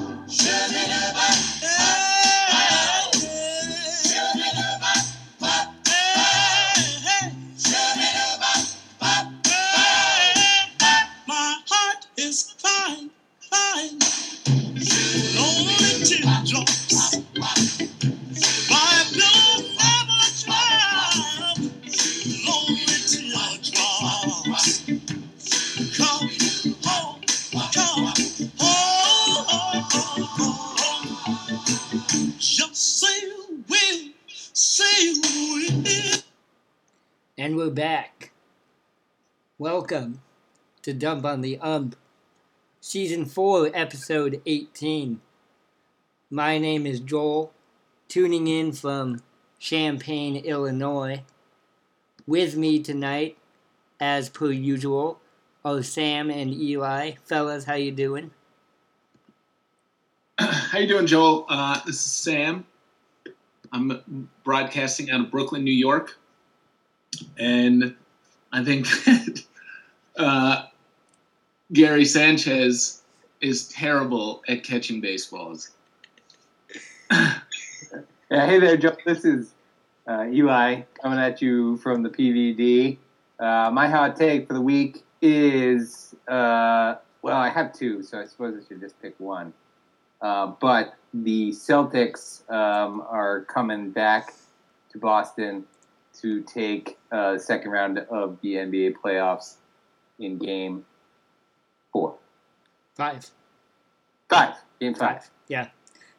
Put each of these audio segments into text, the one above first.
My to Dump on the Ump, Season 4, Episode 18. My name is Joel, tuning in from Champaign, Illinois. With me tonight, as per usual, are Sam and Eli. Fellas, how you doing? How you doing, Joel? Uh, this is Sam. I'm broadcasting out of Brooklyn, New York, and I think that uh, Gary Sanchez is terrible at catching baseballs. Yeah, hey there, Joe. This is uh, Eli coming at you from the PVD. Uh, my hot take for the week is uh, well, I have two, so I suppose I should just pick one. Uh, but the Celtics um, are coming back to Boston to take uh, the second round of the NBA playoffs in game. Five. Five. Game five. Yeah.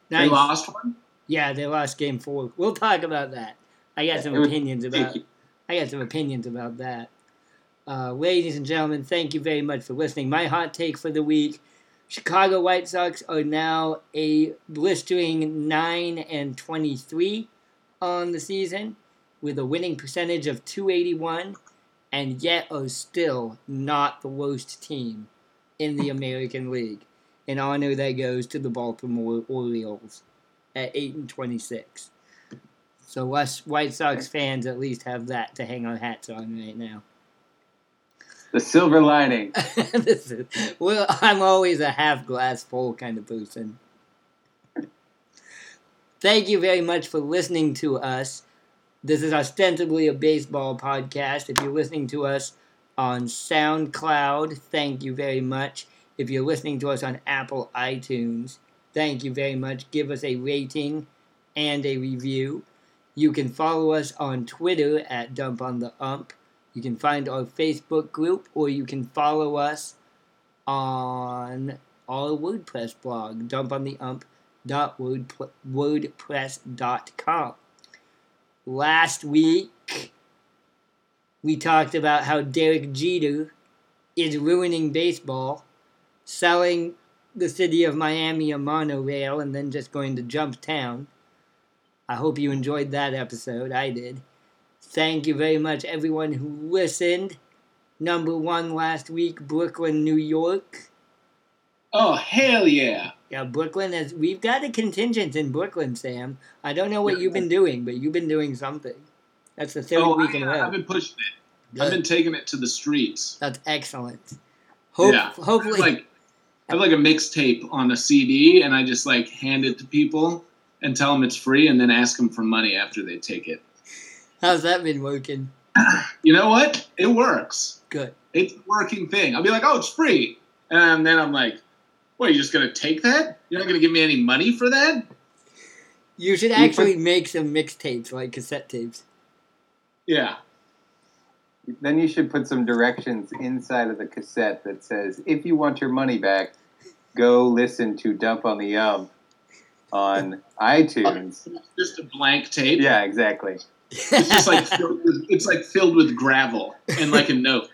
They lost one. Yeah, they lost game four. We'll talk about that. I got some It was- opinions about I got some opinions about that. Uh, ladies and gentlemen, thank you very much for listening. My hot take for the week: Chicago White Sox are now a blistering nine and twenty-three on the season, with a winning percentage of two eighty-one, and yet are still not the worst team in the American League. An honor that goes to the Baltimore Orioles at eight and twenty-six. So us White Sox fans at least have that to hang our hats on right now. The silver lining. this is, well, I'm always a half glass full kind of person. Thank you very much for listening to us. This is ostensibly a baseball podcast. If you're listening to us on SoundCloud, thank you very much. If you're listening to us on Apple iTunes, thank you very much. Give us a rating and a review. You can follow us on Twitter at Dump on the Ump. You can find our Facebook group, or you can follow us on our WordPress blog, dumpontheump.wordpress.com. Last week, we talked about how Derek Jeter is ruining baseball, selling the city of Miami a monorail, and then just going to jump town. I hope you enjoyed that episode. I did. Thank you very much, everyone who listened. Number one last week, Brooklyn, New York. Oh hell yeah! Yeah, Brooklyn has. We've got a contingent in Brooklyn, Sam. I don't know what you've been doing, but you've been doing something. That's the third Oh, week in a I, row. I've been pushing it. Good. I've been taking it to the streets. That's excellent. Hope, yeah, Hopefully, like I have like a mixtape on a CD, and I just like hand it to people and tell them it's free, and then ask them for money after they take it. how's that been working? You know what? It works. Good. It's a working thing. I'll be like, oh, it's free, and then I'm like, what? You're just gonna take that? You're not gonna give me any money for that? You should actually make some mixtapes, like cassette tapes. Yeah. Then you should put some directions inside of the cassette that says, if you want your money back, go listen to Dump on the Ump on iTunes. Just a blank tape. Yeah, exactly. It's just like filled with, it's like filled with gravel and like a note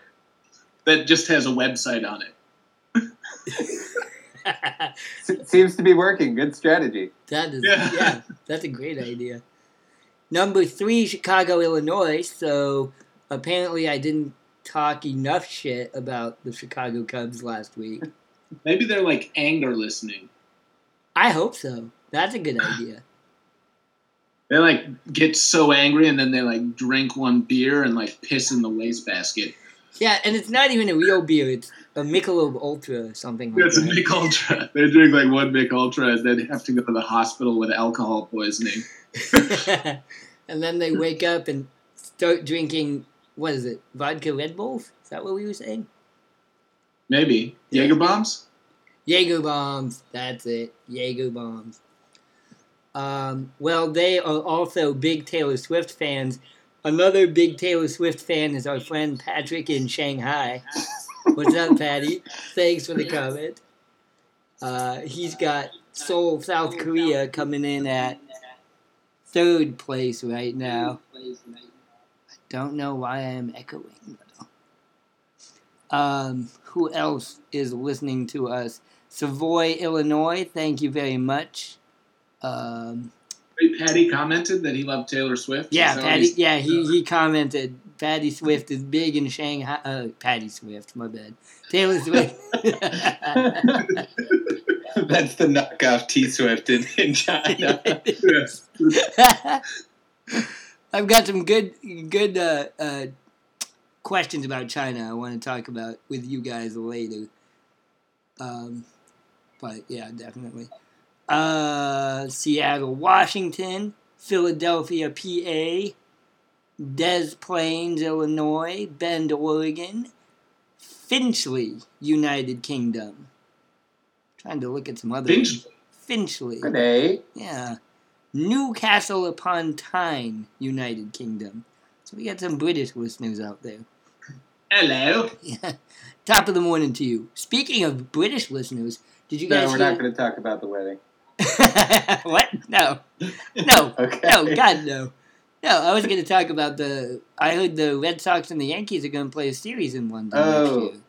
that just has a website on it. Seems to be working. Good strategy. That is, Yeah. yeah. that's a great idea. Number three, Chicago, Illinois. So apparently, I didn't talk enough shit about the Chicago Cubs last week. Maybe they're like anger listening. I hope so. That's a good idea. They like get so angry and then they like drink one beer and like piss in the wastebasket. Yeah, and it's not even a real beer. It's a Michelob Ultra or something like It's a that. Mick Ultra. They drink like one Mick Ultra and then have to go to the hospital with alcohol poisoning. and then they wake up and start drinking, what is it, vodka Red Bulls? Is that what we were saying? Maybe Jaeger bombs. Jaeger bombs. That's it. Jaeger bombs. Um, well, they are also big Taylor Swift fans. Another big Taylor Swift fan is our friend Patrick in Shanghai. What's up, Patty? Thanks for the comment. Uh, he's got Seoul, South Korea coming in at third place right now. I don't know why I'm echoing. Um, who else is listening to us? Savoy, Illinois. Thank you very much. Um, Wait, Patty commented that he loved Taylor Swift. yeah, Is Patty. Yeah, he, he commented. Patty Swift is big in Shanghai. Uh, Patty Swift, my bad. Taylor Swift. That's the knockoff T Swift in, in China. I've got some good good uh, uh, questions about China I want to talk about with you guys later. Um, but yeah, definitely. Uh, Seattle, Washington, Philadelphia, PA, Des Plaines, Illinois, Bend, Oregon, Finchley, United Kingdom. Trying to look at some other Finch- Finchley. Today, Yeah. Newcastle upon Tyne, United Kingdom. So we got some British listeners out there. Hello. Yeah. Top of the morning to you. Speaking of British listeners, did you no, guys No, we're hear- not going to talk about the wedding. what? No. No. Okay. No, God no. No, I was gonna talk about the I heard the Red Sox and the Yankees are gonna play a series in London Oh. next year.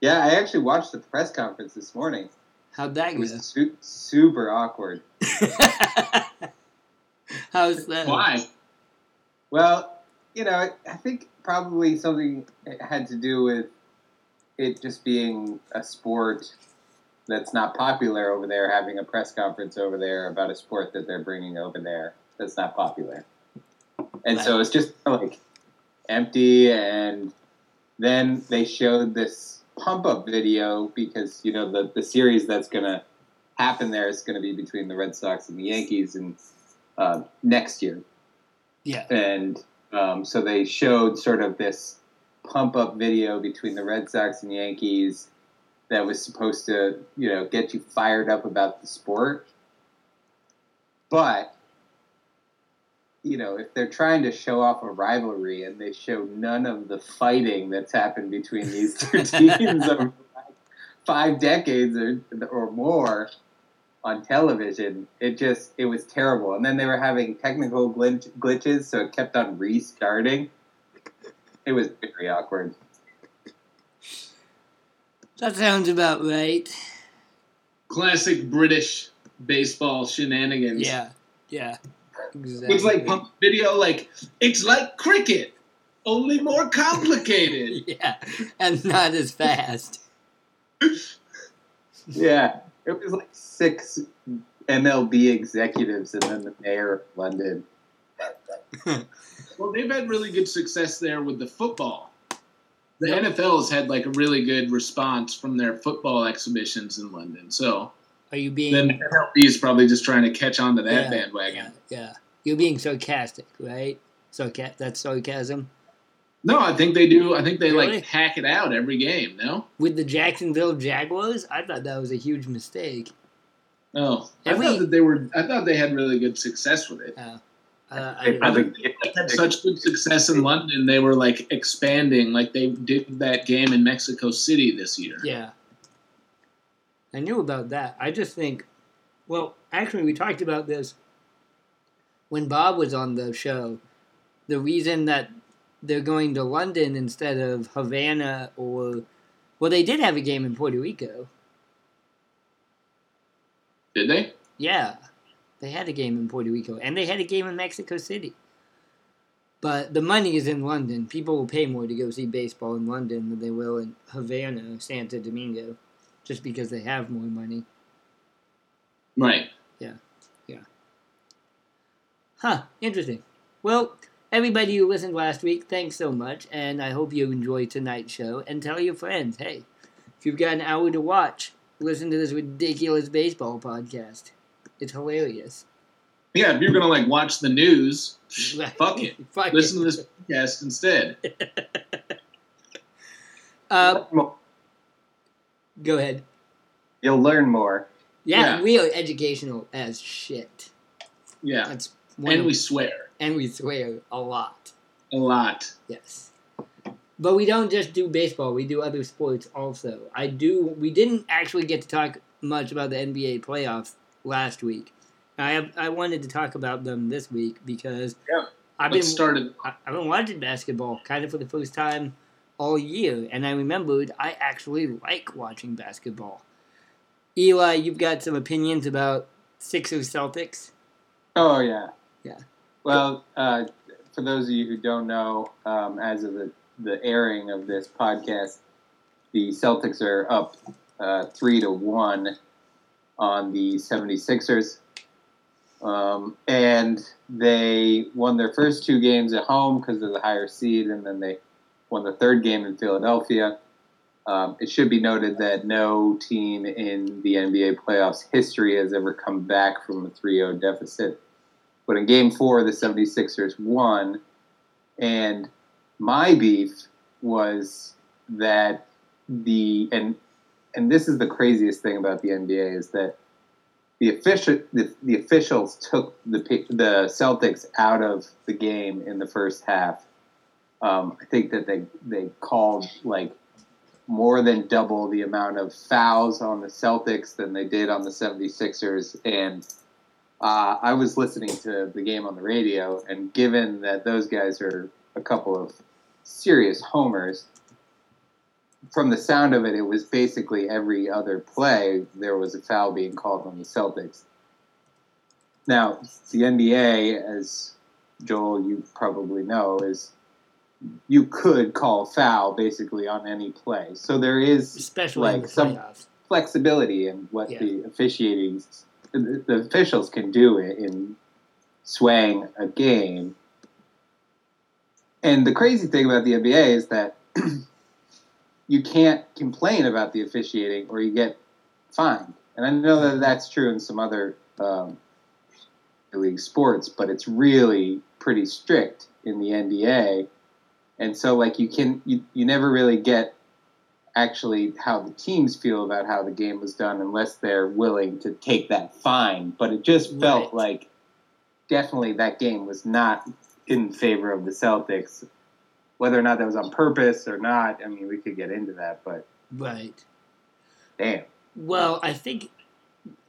Yeah, I actually watched the press conference this morning. How'd that It go? was su- super awkward. How's that? Why? Well, you know, I, I think probably something had to do with it just being a sport that's not popular over there, having a press conference over there about a sport that they're bringing over there that's not popular. And so it's just like empty. And then they showed this pump up video because, you know, the, the series that's going to happen there is going to be between the Red Sox and the Yankees and uh, next year Yeah. and um, so they showed sort of this pump up video between the Red Sox and Yankees that was supposed to, you know, get you fired up about the sport. But you know, if they're trying to show off a rivalry and they show none of the fighting that's happened between these two teams over five decades or, or more on television, it just it was terrible. And then they were having technical glitch, glitches, so it kept on restarting. It was very awkward. That sounds about right. Classic British baseball shenanigans. Yeah. Yeah. Exactly. It's like pump video, like it's like cricket, only more complicated. Yeah. And not as fast. Yeah, it was like six MLB executives and then the mayor of London. well, they've had really good success there with the football. The NFL has had like a really good response from their football exhibitions in London. So Are you being then MLB is probably just trying to catch on to that Yeah, bandwagon. Yeah, yeah. You're being sarcastic, right? Sarca- that's sarcasm. No, I think they do. I think they Really? like hack it out every game. No, With the Jacksonville Jaguars, I thought that was a huge mistake. oh, I Every- thought that they were. I thought they had really good success with it. Uh, I, They I, probably They had such good success in London. They were like expanding, like they did that game in Mexico City this year. yeah. I knew about that. I just think, well, actually, we talked about this when Bob was on the show. The reason that they're going to London instead of Havana or, well, they did have a game in Puerto Rico. Did they? Yeah, they had a game in Puerto Rico and they had a game in Mexico City. But the money is in London. People will pay more to go see baseball in London than they will in Havana or Santo Domingo, just because they have more money. Right. Huh, interesting. Well, everybody who listened last week, thanks so much, and I hope you enjoy tonight's show. And tell your friends, hey, if you've got an hour to watch, listen to this ridiculous baseball podcast. It's hilarious. Yeah, if you're gonna like watch the news, fuck it. Fuck Listen it. to this podcast instead. Uh, go ahead. You'll learn more. Yeah, Yeah. we are educational as shit. Yeah, That's one and we swear and we swear a lot. a lot. Yes. But we don't just do baseball, we do other sports also. I do we didn't actually get to talk much about the NBA playoffs last week. I have, I wanted to talk about them this week because Yeah. I've been Let's start it. I- I've been watching basketball kind of for the first time all year, and I remembered I actually like watching basketball. Eli, you've got some opinions about Sixers Celtics. Oh yeah. Yeah. Well, uh, for those of you who don't know, um, as of the, the airing of this podcast, the Celtics are up uh, three to one on the 76ers. Um, and they won their first two games at home because of the higher seed, and then they won the third game in Philadelphia. Um, it should be noted that no team in the NBA playoffs history has ever come back from a 3 0 deficit. But in game four, the 76ers won. And my beef was that the, and, and this is the craziest thing about the NBA is that the official the, the officials took the the Celtics out of the game in the first half. Um, I think that they they called like more than double the amount of fouls on the Celtics than they did on the 76ers and uh, I was listening to the game on the radio and given that those guys are a couple of serious homers from the sound of it, it was basically every other play there was a foul being called on the Celtics. Now, the NBA, as Joel, you probably know, is you could call foul basically on any play. So there is Especially like some flexibility in what Yeah. the officiating, the, officials can do it in swaying a game. And the crazy thing about the NBA is that you can't complain about the officiating or you get fined. And I know that that's true in some other um, league sports, but it's really pretty strict in the NBA. And so, like, you can you, you never really get actually how the teams feel about how the game was done unless they're willing to take that fine. But it just felt Right. like definitely that game was not in favor of the Celtics. Whether or not that was on purpose or not, I mean, we could get into that, but Right. damn. Well, I think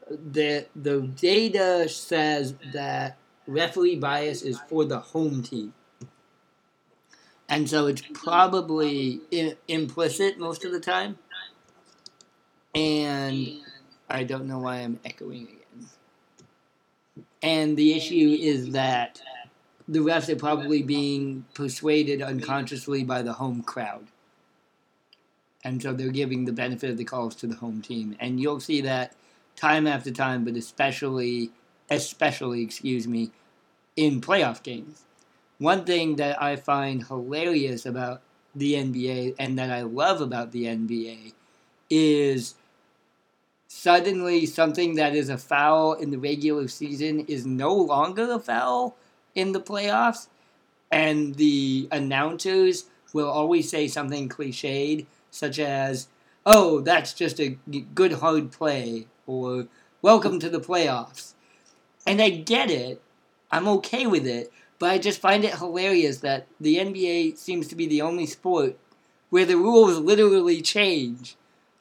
the the data says that referee bias is for the home team, and so it's probably I- implicit most of the time. And I don't know why I'm echoing again. And the issue is that the refs are probably being persuaded unconsciously by the home crowd. And so they're giving the benefit of the calls to the home team. And you'll see that time after time, but especially, especially, excuse me, in playoff games. One thing that I find hilarious about the NBA and that I love about the NBA is suddenly something that is a foul in the regular season is no longer a foul in the playoffs. And the announcers will always say something cliched, such as, oh, that's just a good hard play, or welcome to the playoffs. And I get it. I'm okay with it. But I just find it hilarious that the NBA seems to be the only sport where the rules literally change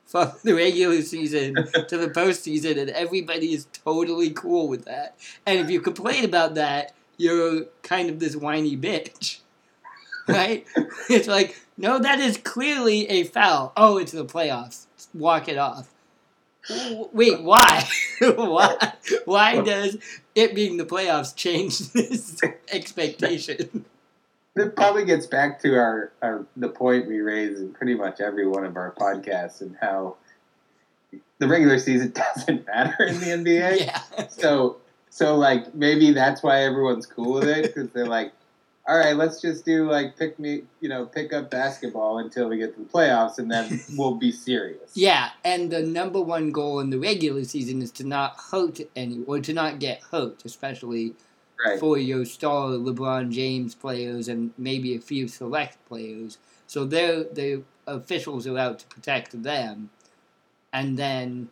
from the regular season to the postseason, and everybody is totally cool with that. And if you complain about that, you're kind of this whiny bitch. Right? it's like, no, that is clearly a foul. Oh, it's the playoffs. Walk it off. Wait, why? why? Why does it being the playoffs change this expectation? It probably gets back to our, our the point we raise in pretty much every one of our podcasts and how the regular season doesn't matter in the NBA. yeah. So so like maybe that's why everyone's cool with it because they're like, all right, let's just do like pick me, you know, pick up basketball until we get to the playoffs, and then we'll be serious. Yeah, and the number one goal in the regular season is to not hurt any or to not get hurt, especially Right. for your star LeBron James players and maybe a few select players. So they're the officials are out to protect them. And then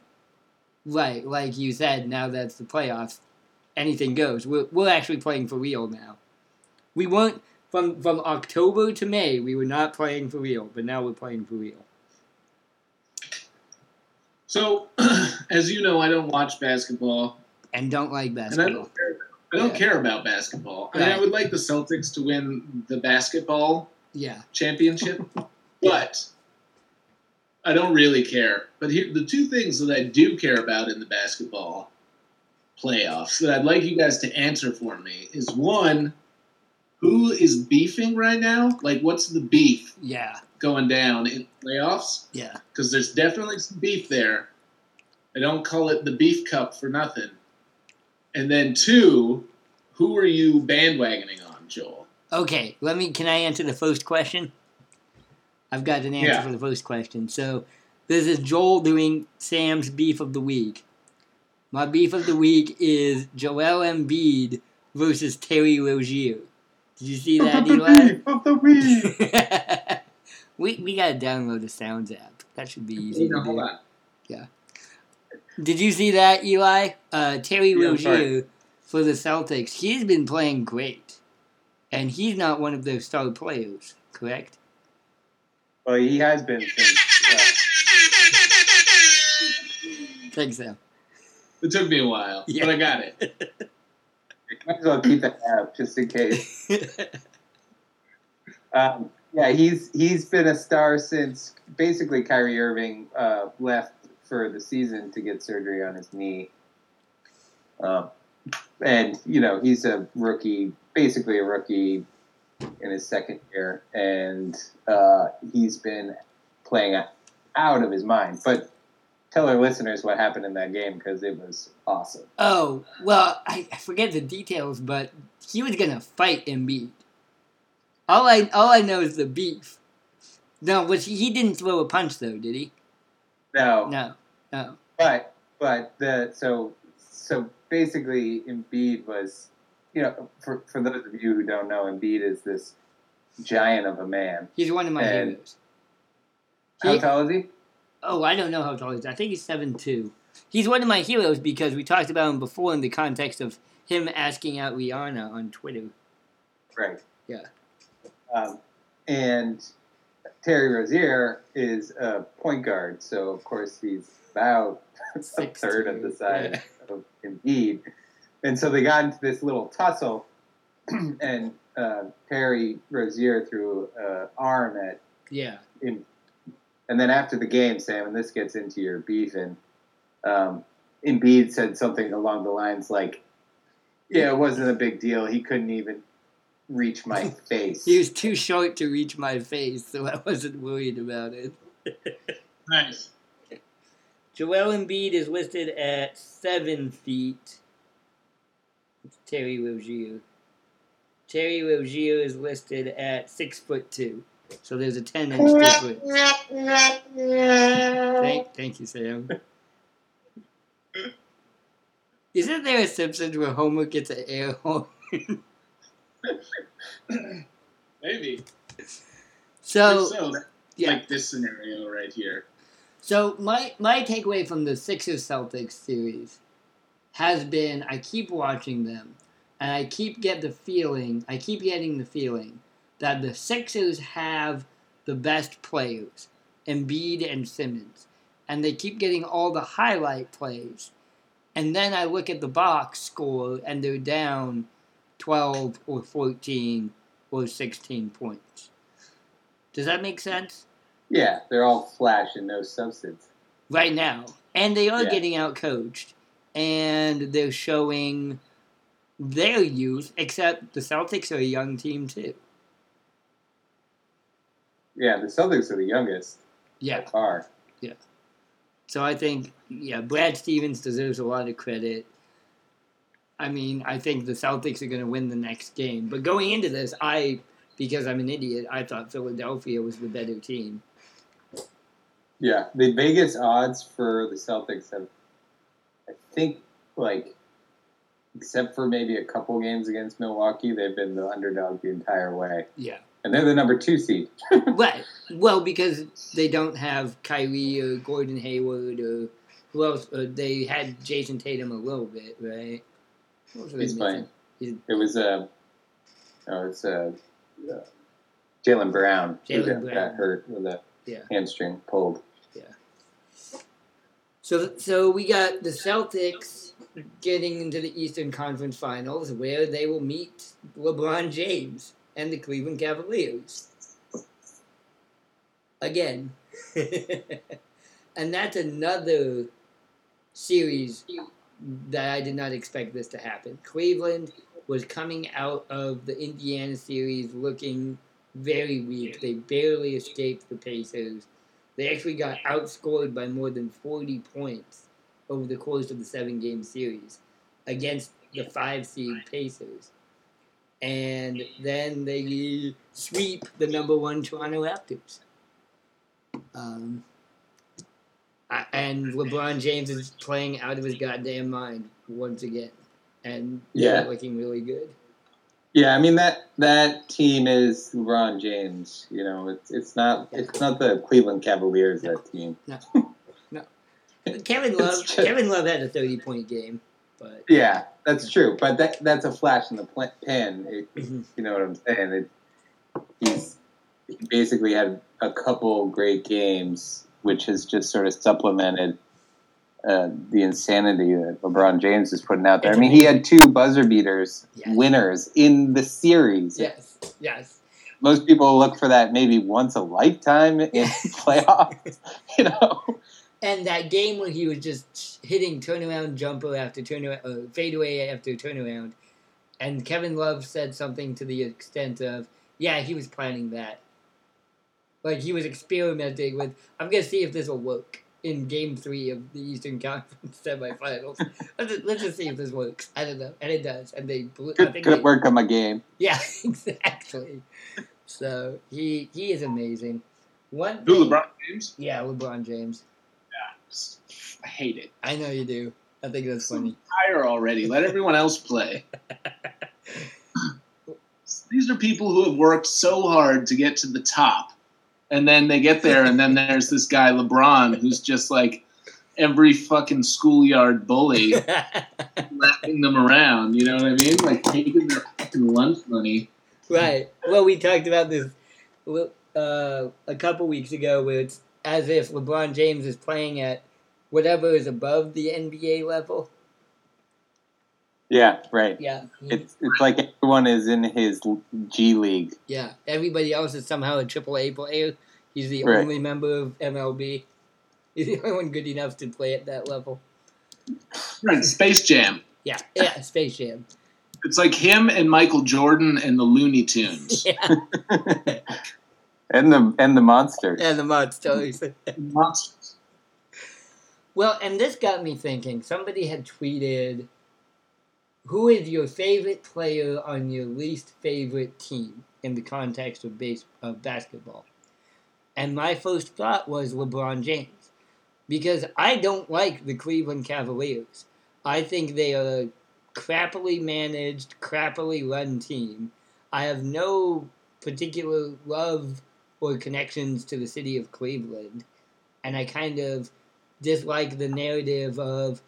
right, like you said, now that's the playoffs, anything goes. We're we're actually playing for real now. We weren't from from October to May, we were not playing for real, but now we're playing for real. So, as you know, I don't watch basketball, And don't like and I basketball. don't care. I don't Yeah. care about basketball. I mean, I would like the Celtics to win the basketball Yeah. championship, but I don't really care. But here, the two things that I do care about in the basketball playoffs that I'd like you guys to answer for me is one, who is beefing right now? Like, what's the beef Yeah. going down in playoffs? Yeah. Because there's definitely some beef there. I don't call it the beef cup for nothing. And then two, who are you bandwagoning on, Joel? Okay, let me. Can I answer the first question? I've got an answer Yeah. for the first question. So, this is Joel doing Sam's beef of the week. My beef of the week is Joel Embiid versus Terry Rozier. Did you see that, Eli? of the week. we we gotta download the Sounds app. That should be easy No, to hold do. on. Did you see that, Eli? Uh, Terry Yeah, Rozier for the Celtics. He's been playing great, and he's not one of their star players. Correct? well, he has been since. Uh, Thanks, Sam. It took me a while, Yeah. but I got it. might as well keep that up just in case. Um, yeah, he's he's been a star since basically Kyrie Irving uh, left for the season to get surgery on his knee. Um, and you know he's a rookie, basically a rookie in his second year, and uh, he's been playing out of his mind. But tell our listeners what happened in that game because it was awesome. oh well, I, I forget the details, but he was gonna fight Embiid. All I all I know is the beef. No, was he, he didn't throw a punch though, did he? No, No, no. But but the so so basically Embiid was you know for for those of you who don't know Embiid is this giant of a man. He's one of my And- heroes. How He- tall is he? Oh, I don't know how tall he is. I think he's seven two. He's one of my heroes because we talked about him before in the context of him asking out Rihanna on Twitter. Right. Yeah. Um, and Terry Rozier is a point guard, so of course he's about a third of the size of Embiid. And so they got into this little tussle, and uh, Terry Rozier threw an arm at Yeah. in, and then after the game, Sam, and this gets into your beef, and um, Embiid said something along the lines like, "Yeah, it wasn't a big deal. He couldn't even reach my face." He was too short to reach my face, so I wasn't worried about it. Nice. Joel Embiid is listed at seven feet. It's Terry Rozier. Terry Rozier is listed at six foot two. So there's a ten inch difference. Thank, thank you, Sam. Isn't there a Simpsons where Homer gets an air horn? Maybe. so so, yeah. like this scenario right here. So my my takeaway from the Sixers Celtics series has been I keep watching them and I keep get the feeling I keep getting the feeling that the Sixers have the best players, Embiid and Simmons, and they keep getting all the highlight plays. And then I look at the box score and they're down 12 or 14 or 16 points. Does that make sense? yeah, they're all flash and no substance. right now, and they are Yeah. getting out coached, and they're showing their youth. Except the Celtics are a young team too. Yeah, the Celtics are the youngest Yeah, by Yeah. so I think yeah, Brad Stevens deserves a lot of credit. I mean, I think the Celtics are going to win the next game. But going into this, I, because I'm an idiot, I thought Philadelphia was the better team. Yeah, the Vegas odds for the Celtics have, I think, like, except for maybe a couple games against Milwaukee, they've been the underdog the entire way, Yeah. And they're the number two seed. Right. Well, because they don't have Kyrie or Gordon Hayward or who else? Uh, they had Jayson Tatum a little bit, right? What was He's playing. It was uh, oh, it's uh, uh, Jaylen Brown Jaylen got, Brown. got hurt with a Yeah. hamstring pulled. Yeah. So, so we got the Celtics getting into the Eastern Conference Finals, where they will meet LeBron James and the Cleveland Cavaliers again, and that's another series that I did not expect this to happen. Cleveland was coming out of the Indiana series looking very weak. They barely escaped the Pacers. They actually got outscored by more than 40 points over the course of the seven game series against the five seed Pacers. And then they sweep the number one Toronto Raptors. Um, I- and LeBron James is playing out of his goddamn mind once again. And Yeah. looking really good. Yeah, I mean that that team is LeBron James. You know, it's it's not it's not the Cleveland Cavaliers. That team. No, Kevin Love, just- Kevin Love had a 30 point game, but Yeah, that's true. But that that's a flash in the pl- pan. It, Mhm. you know what I'm saying? It, he's he basically had a couple great games, which has just sort of supplemented uh, the insanity that LeBron James is putting out there. I mean, he had two buzzer beaters, Yes. winners in the series. yes, yes. Most people look for that maybe once a lifetime in playoffs. You know, And that game when he was just hitting turnaround jumper after turnaround, uh, fadeaway after turnaround, and Kevin Love said something to the extent of, "Yeah, he was planning that. Like he was experimenting with. I'm gonna see if this will work in Game Three of the Eastern Conference semifinals. let's, just, let's just see if this works. I don't know, and it does. And they blew. I could, think could they- work on my game. Yeah, exactly. So he he is amazing. One Who, thing- LeBron James? Yeah, LeBron James. I hate it. I know you do. I think that's funny. Hire already. Let everyone else play. These are people who have worked so hard to get to the top. And then they get there, and then there's this guy, LeBron, who's just like every fucking schoolyard bully, lapping them around. You know what I mean? Like taking their fucking lunch money. right. Well, we talked about this uh, a couple weeks ago, it's as if LeBron James is playing at whatever is above the NBA level. Yeah, right. Yeah. It's it's like everyone is in his G League. Yeah. Everybody else is somehow a triple A player. He's the Right. only member of MLB. He's the only one good enough to play at that level. Right, Space Jam. Yeah. Yeah. Space Jam. It's like him and Michael Jordan and the Looney Tunes. Yeah. and the and the monsters. and the monsters. Monsters. Well, and this got me thinking. Somebody had tweeted, "Who is your favorite player on your least favorite team in the context of base of basketball?" And my first thought was LeBron James, because I don't like the Cleveland Cavaliers. I think they are a crappily managed, crappily run team. I have no particular love or connections to the city of Cleveland, and I kind of dislike the narrative of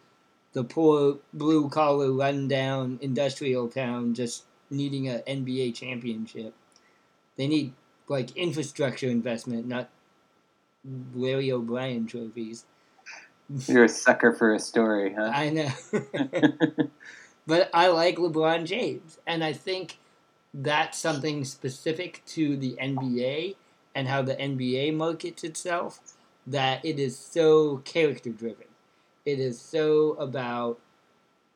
the poor blue collar rundown industrial town just needing an NBA championship. They need like infrastructure investment, not Larry O'Brien trophies. You're a sucker for a story, huh? I know. but I like LeBron James. And I think that's something specific to the NBA and how the NBA markets itself that it is so character driven. It is so about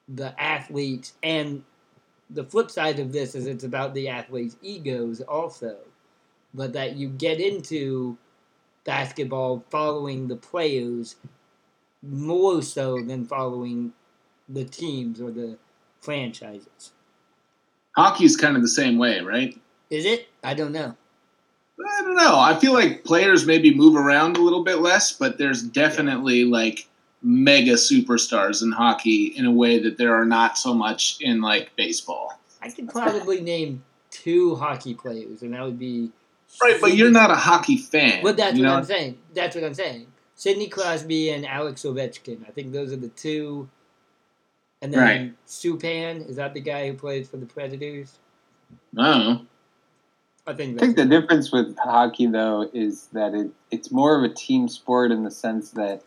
the athletes, and the flip side of this is it's about the athlete's egos also. But that you get into basketball following the players more so than following the teams or the franchises. Hockey is kind of the same way, right? Is it? I don't know. I don't know. I feel like players maybe move around a little bit less, but there's definitely like mega superstars in hockey in a way that there are not so much in like baseball. I could probably name two hockey players, and that would be Right, but you're not a hockey fan. Well, that's what know? I'm saying. That's what I'm saying. Sidney Crosby and Alex Ovechkin. I think those are the two. And then Right. Subban is that the guy who plays for the Predators? I don't know. I think I think the difference with hockey, though, is that it, it's more of a team sport in the sense that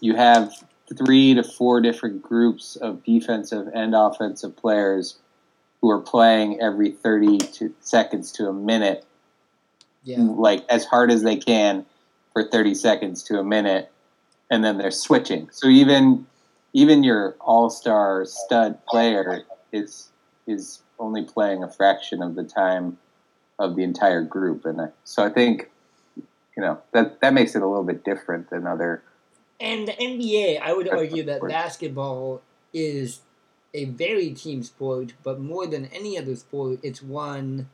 you have three to four different groups of defensive and offensive players who are playing every 30 to seconds to a minute, yeah. like as hard as they can for 30 seconds to a minute, and then they're switching. So even even your all-star stud player is is only playing a fraction of the time of the entire group, and I, so I think you know that that makes it a little bit different than other. And the NBA, I would argue that important. basketball is a very team sport, but more than any other sport, it's one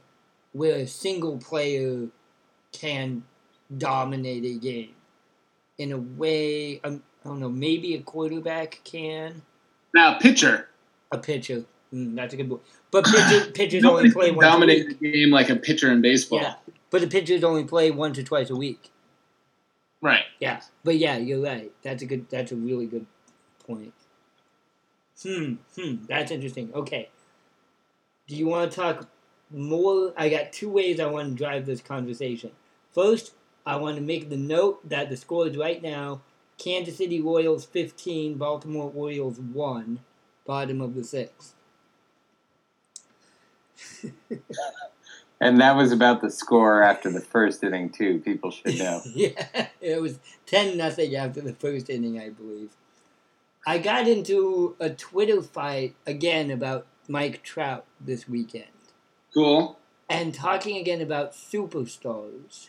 where a single player can dominate a game. In a way, um, I don't know, maybe a quarterback can, Now, pitcher. a pitcher. Mm, that's a good point. But pitcher, pitchers only play once a dominate the game like a pitcher in baseball. Yeah, but the pitchers only play once or twice a week. Right. Yeah, but yeah, you're right. That's a good. That's a really good point. Hmm. Hmm. That's interesting. Okay. Do you want to talk more? I got two ways I want to drive this conversation. First, I want to make the note that the scores right now: Kansas City Royals fifteen, Baltimore Orioles one, bottom of the sixth. And that was about the score after the first inning too. People should know. yeah, it was ten nothing after the first inning, I believe. I got into a Twitter fight again about Mike Trout this weekend, Cool. and talking again about superstars.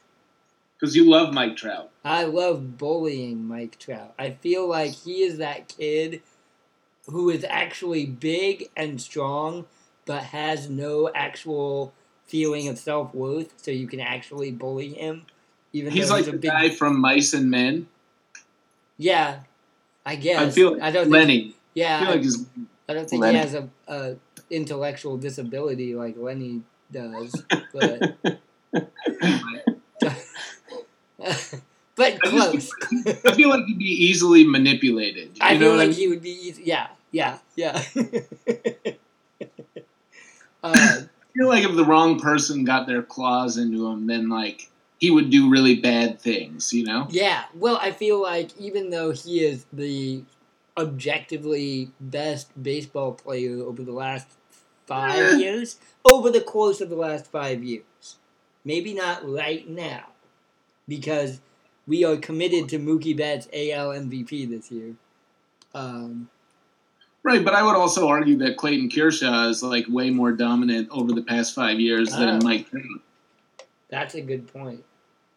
Because you love Mike Trout. I love bullying Mike Trout. I feel like he is that kid who is actually big and strong, but has no actual feeling of self worth, so you can actually bully him. Even He's like he's the a big guy from Mice and Men. Yeah, I guess. I feel I don't think. Lennie. Yeah, I feel like he's I don't think Lennie. he has a, a intellectual disability like Lennie does, but but I close. just I feel like he'd be easily manipulated. I know feel like I mean? he would be easy. Yeah, yeah, yeah. uh, I feel like if the wrong person got their claws into him, then like he would do really bad things. You know? yeah. Well, I feel like even though he is the objectively best baseball player over the last five Eh. years, over the course of the last five years, maybe not right now, because we are committed to Mookie Betts AL MVP this year. Um, Right, but I would also argue that Clayton Kershaw is like way more dominant over the past five years Oh. than Mike Trout. That's a good point.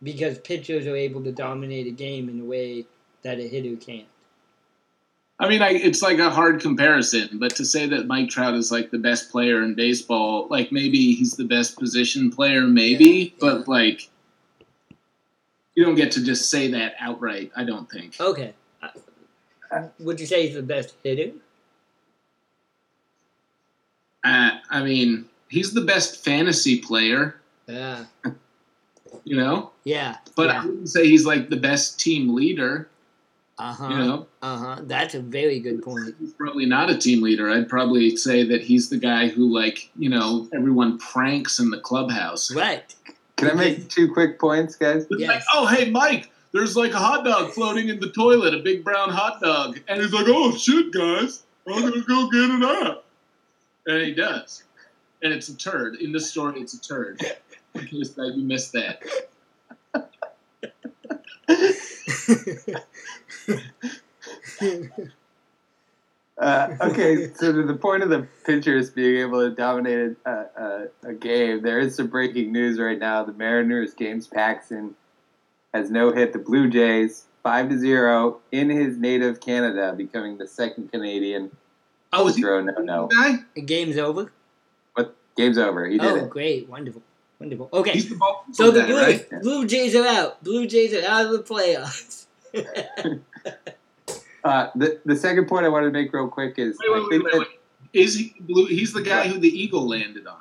Because pitchers are able to dominate a game in a way that a hitter can't. I mean, I, it's like a hard comparison, but to say that Mike Trout is like the best player in baseball, like maybe he's the best position player, maybe, Yeah, but like you don't get to just say that outright. I don't think. Okay. Uh, Would you say he's the best hitter? Uh, I mean, he's the best fantasy player, Yeah. you know, Yeah. but I wouldn't say he's like the best team leader. Uh huh. You know, Uh huh. That's a very good point. he's probably not a team leader. I'd probably say that he's the guy who, like, you know, everyone pranks in the clubhouse. Right. Can I make two quick points, guys? Yes. like, oh, hey, Mike, there's like a hot dog floating in the toilet, a big brown hot dog. And he's like, oh, shit, guys, I'm going to go get it out. And he does. And it's a turd. In this story, it's a turd. In case you missed that. Uh, okay, so to the point of the pitchers being able to dominate a, a, a game, there is some breaking news right now. The Mariners, James Paxton, has no hit the Blue Jays five to zero in his native Canada, becoming the second Canadian Oh, is he no no. guy? Game's over. What? game's over. He did Oh, it. great, wonderful, wonderful. Okay, He's the ball so the guy, Blue, right? Blue Jays are out. Blue Jays are out of the playoffs. Uh, the the second point I wanted to make real quick is Wait, wait, wait, wait, wait. Is he blue? He's the guy who the eagle landed on,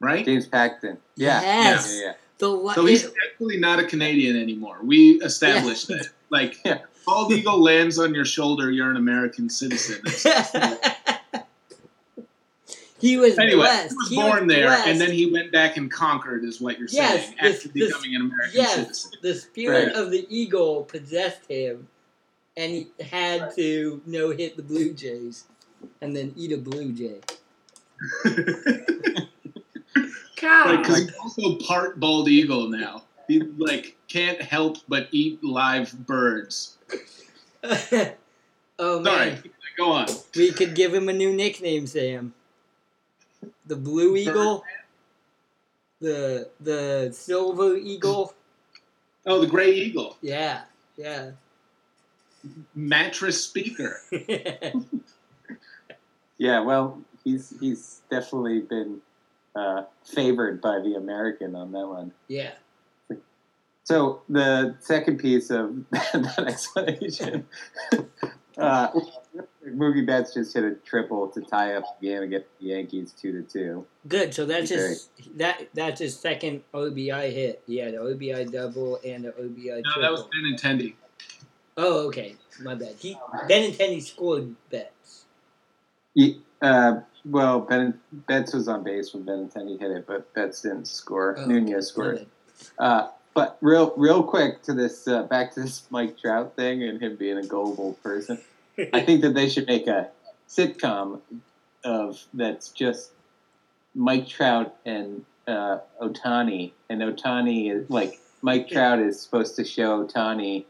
right? James Paxton. Yeah. Yes. Yeah, yeah. the So he's actually not a Canadian anymore. We established that. Like, Yeah. Bald eagle lands on your shoulder, you're an American citizen. he was Anyway, blessed. he was He born there, blessed. and then he went back and conquered, is what you're Yes, saying, this- after this- becoming an American yes, citizen. the spirit Right. of the eagle possessed him, and he had to no hit the Blue Jays, and then eat a Blue Jay. Right, because he's also part bald eagle now. He like can't help but eat live birds. oh man, Sorry, go on. we could give him a new nickname, Sam. The Blue Eagle, the the Silver Eagle. Oh, the gray eagle, Yeah, yeah. mattress speaker. Yeah, well, he's he's definitely been uh, favored by the American on that one. yeah. So the second piece of that explanation, uh, Mookie Betts just hit a triple to tie up the game against the Yankees two to two. Good. So that's Okay. his that that's his second RBI hit. He had an RBI double and an RBI No, triple. that was Benintendi. Oh, okay. My bad. He Benintendi scored Betts. Yeah, uh, well, ben, Betts was on base when Benintendi hit it, but Betts didn't score. Oh, Nunez My scored. Uh, but real, real quick to this, uh, back to this Mike Trout thing and him being a gullible person. I think that they should make a sitcom of that's just Mike Trout and uh, Otani, and Otani is like Mike Trout is supposed to show Otani,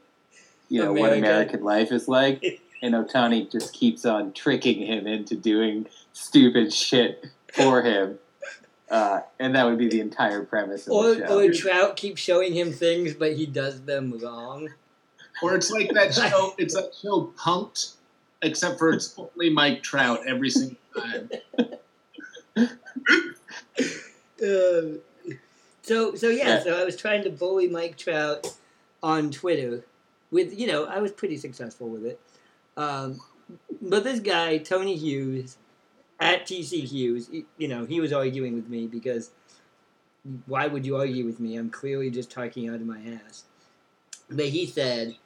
you know, what American life is like, and Otani just keeps on tricking him into doing stupid shit for him. Uh, and that would be the entire premise of Or, the show. or Trout keeps showing him things, but he does them wrong. Or it's like that show. It's that show Punked, except for it's only Mike Trout every single time. Um, so so yeah, Yeah. so I was trying to bully Mike Trout on Twitter with you know I was pretty successful with it. Um, but this guy Tony Hughes at TC Hughes, you know, he was arguing with me because why would you argue with me? I'm clearly just talking out of my ass. But he said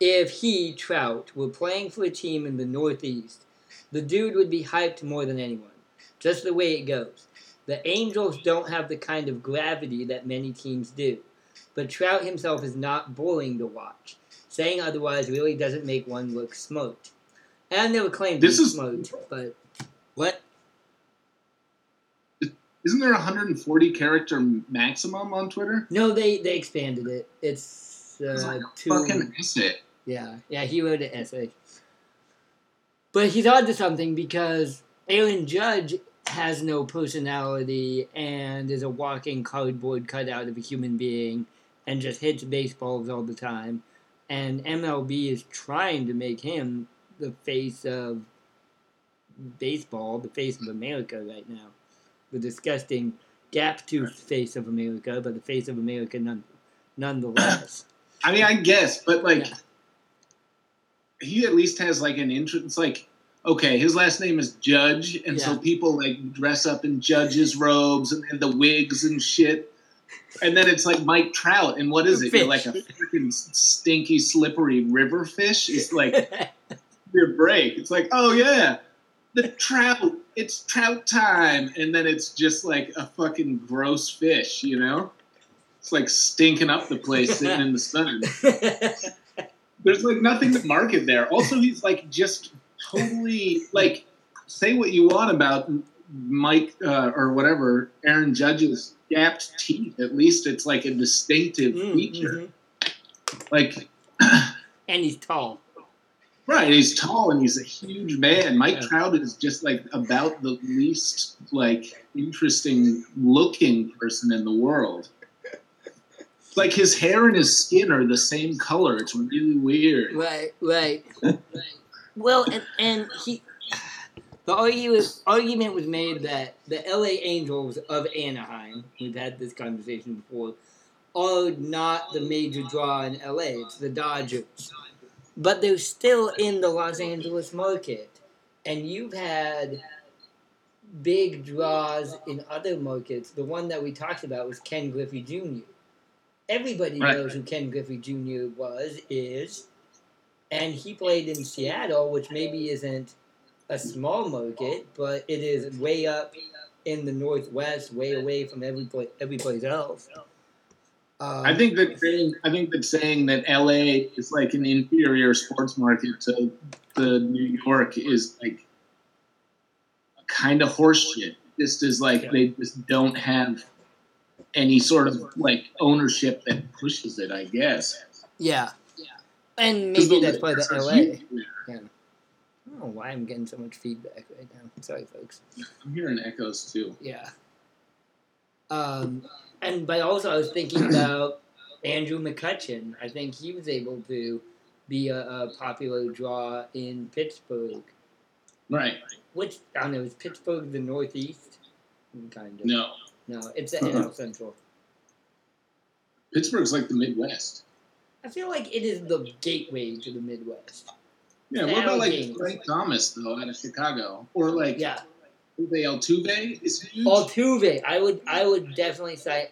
if he Trout were playing for a team in the Northeast, the dude would be hyped more than anyone. Just the way it goes. The Angels don't have the kind of gravity that many teams do. But Trout himself is not boring to watch. Saying otherwise really doesn't make one look smoked. And I've never claimed to This be is- smoked, but what? Isn't there a 140 character maximum on Twitter? No, they they expanded it. It's It's uh, like a two. fucking essay. Yeah, yeah, he wrote an essay. But he's on to something because Aaron Judge has no personality and is a walking cardboard cutout of a human being and just hits baseballs all the time. And MLB is trying to make him the face of baseball, the face of America right now. The disgusting gap toothed face of America, but the face of America none, nonetheless. I mean, I guess, but like, Yeah. he at least has like an interest. It's like, okay, his last name is Judge, and so people like dress up in judges' robes and, and the wigs and shit. And then it's like Mike Trout, and what is it? You're like a freaking stinky, slippery river fish. It's like your break. It's like, oh yeah, the trout. It's trout time, and then it's just like a fucking gross fish, you know? It's like stinking up the place sitting in the sun. There's like nothing to market there. Also, he's like just totally like say what you want about Mike uh, or whatever Aaron Judge's gapped teeth. At least it's like a distinctive Mm, feature. mhm. Like And he's tall. Right, he's tall and he's a huge man. Mike Yeah. Trout is just like about the least like interesting looking person in the world. Like his hair and his skin are the same color. It's really weird. Right, right. well, and, and he The argu- argument was made that the LA Angels of Anaheim, we've had this conversation before, are not the major draw in LA. It's the Dodgers. But they're still in the Los Angeles market. And you've had big draws in other markets. The one that we talked about was Ken Griffey Jr. Everybody Right. knows who Ken Griffey Jr. was, is, and he played in Seattle, which maybe isn't a small market, but it is way up in the northwest, way away from every pla- every place else. Um, I think that saying, I think that saying that LA is like an inferior sports market to the New York is like kind of horseshit. Just as like Yeah. they just don't have any sort of like ownership that pushes it. I guess. yeah, yeah, and maybe that's why of Lakers are LA. huge. I don't know why I'm getting so much feedback right now. Sorry, folks. I'm hearing echoes too. Yeah. Um, and but also I was thinking about Andrew McCutchen. I think he was able to be a, a popular draw in Pittsburgh. Right. Which I don't know, is Pittsburgh the Northeast? Kind of. No. No, it's the Uh-uh. NL Central. Pittsburgh's like the Midwest. I feel like it is the gateway to the Midwest. Yeah. What about like. Frank Thomas though out of Chicago or like Yeah. Jose Altuve is huge. Altuve, I would I would definitely say